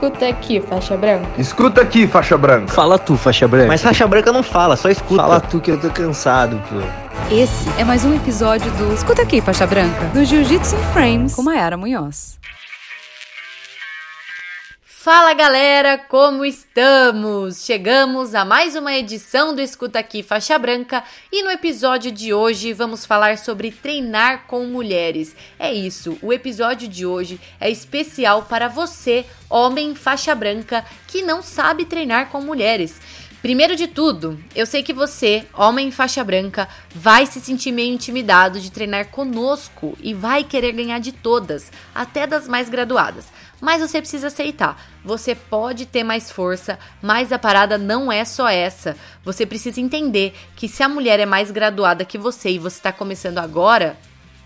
Escuta aqui, faixa branca. Escuta aqui, faixa branca. Fala tu, faixa branca. Mas faixa branca não fala, só escuta. Fala tu que eu tô cansado, pô. Esse é mais um episódio do Escuta aqui, faixa branca, do Jiu-Jitsu in Frames com Mayara Munhoz. Fala galera, como estamos? Chegamos a mais uma edição do Escuta Aqui Faixa Branca e no episódio de hoje vamos falar sobre treinar com mulheres. É isso, o episódio de hoje é especial para você, homem faixa branca, que não sabe treinar com mulheres. Primeiro de tudo, eu sei que você, homem faixa branca, vai se sentir meio intimidado de treinar conosco e vai querer ganhar de todas, até das mais graduadas. Mas você precisa aceitar. Você pode ter mais força, mas a parada não é só essa. Você precisa entender que se a mulher é mais graduada que você e você está começando agora,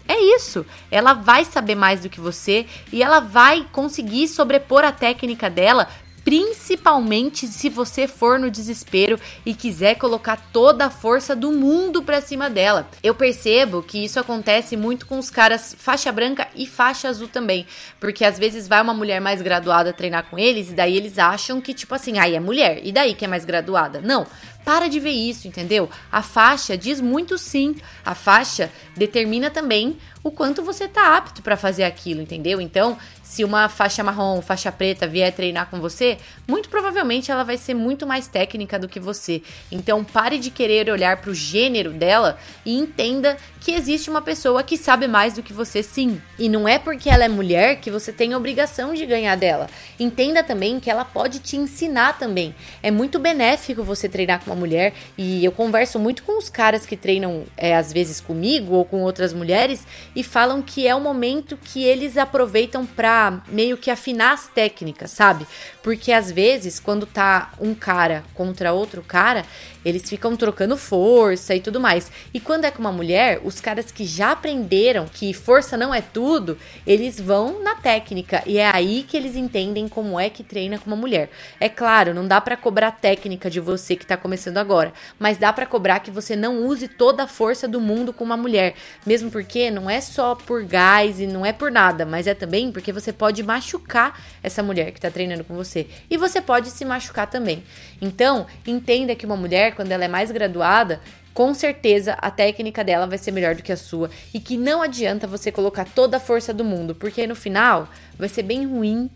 é isso. Ela vai saber mais do que você e ela vai conseguir sobrepor a técnica dela principalmente se você for no desespero e quiser colocar toda a força do mundo pra cima dela. Eu percebo que isso acontece muito com os caras faixa branca e faixa azul também, porque às vezes vai uma mulher mais graduada treinar com eles e daí eles acham que tipo assim, ai é mulher, e daí que é mais graduada? Não. Para de ver isso, entendeu? A faixa diz muito sim. A faixa determina também o quanto você tá apto para fazer aquilo, entendeu? Então, se uma faixa marrom, faixa preta vier treinar com você, muito provavelmente ela vai ser muito mais técnica do que você. Então, pare de querer olhar para o gênero dela e entenda que existe uma pessoa que sabe mais do que você, sim. E não é porque ela é mulher que você tem a obrigação de ganhar dela. Entenda também que ela pode te ensinar também. É muito benéfico você treinar com mulher e eu converso muito com os caras que treinam é, às vezes comigo ou com outras mulheres e falam que é o momento que eles aproveitam para meio que afinar as técnicas, sabe? Porque às vezes, quando tá um cara contra outro cara, eles ficam trocando força e tudo mais. E quando é com uma mulher, os caras que já aprenderam que força não é tudo, eles vão na técnica e é aí que eles entendem como é que treina com uma mulher. É claro, não dá para cobrar técnica de você que tá começando agora, mas dá para cobrar que você não use toda a força do mundo com uma mulher, mesmo porque não é só por gás e não é por nada, mas é também porque você pode machucar essa mulher que tá treinando com você e você pode se machucar também. Então, entenda que uma mulher quando ela é mais graduada, com certeza a técnica dela vai ser melhor do que a sua e que não adianta você colocar toda a força do mundo, porque no final vai ser bem ruim.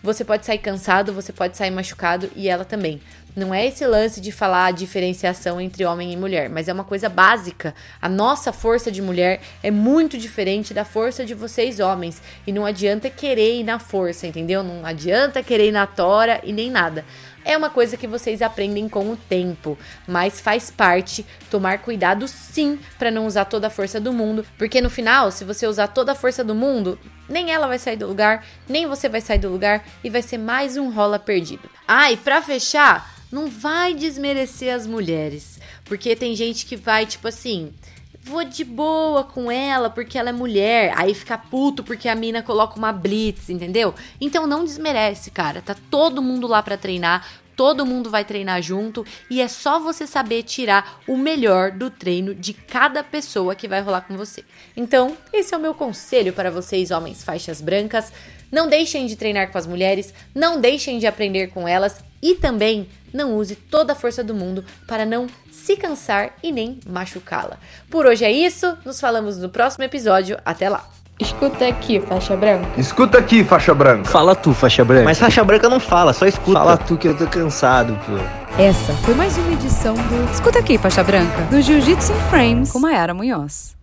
Você pode sair cansado, você pode sair machucado e ela também. Não é esse lance de falar a diferenciação entre homem e mulher, mas é uma coisa básica. A nossa força de mulher é muito diferente da força de vocês homens. E não adianta querer ir na força, entendeu? Não adianta querer ir na tora e nem nada. É uma coisa que vocês aprendem com o tempo, mas faz parte tomar cuidado sim para não usar toda a força do mundo, porque no final, se você usar toda a força do mundo, nem ela vai sair do lugar, nem você vai sair do lugar e vai ser mais um rola perdido. Ah, e para fechar, não vai desmerecer as mulheres, porque tem gente que vai tipo assim, vou de boa com ela porque ela é mulher, aí fica puto porque a mina coloca uma blitz, entendeu? Então não desmerece, cara. Tá todo mundo lá para treinar, todo mundo vai treinar junto e é só você saber tirar o melhor do treino de cada pessoa que vai rolar com você. Então, esse é o meu conselho para vocês, homens faixas brancas. Não deixem de treinar com as mulheres, não deixem de aprender com elas e também não use toda a força do mundo para não se cansar e nem machucá-la. Por hoje é isso, nos falamos no próximo episódio. Até lá! Escuta aqui, faixa branca. Escuta aqui, faixa branca. Fala tu, faixa branca. Mas faixa branca não fala, só escuta. Fala tu que eu tô cansado, pô. Essa foi mais uma edição do Escuta aqui, faixa branca, do Jiu-Jitsu in Frames com Mayara Munhoz.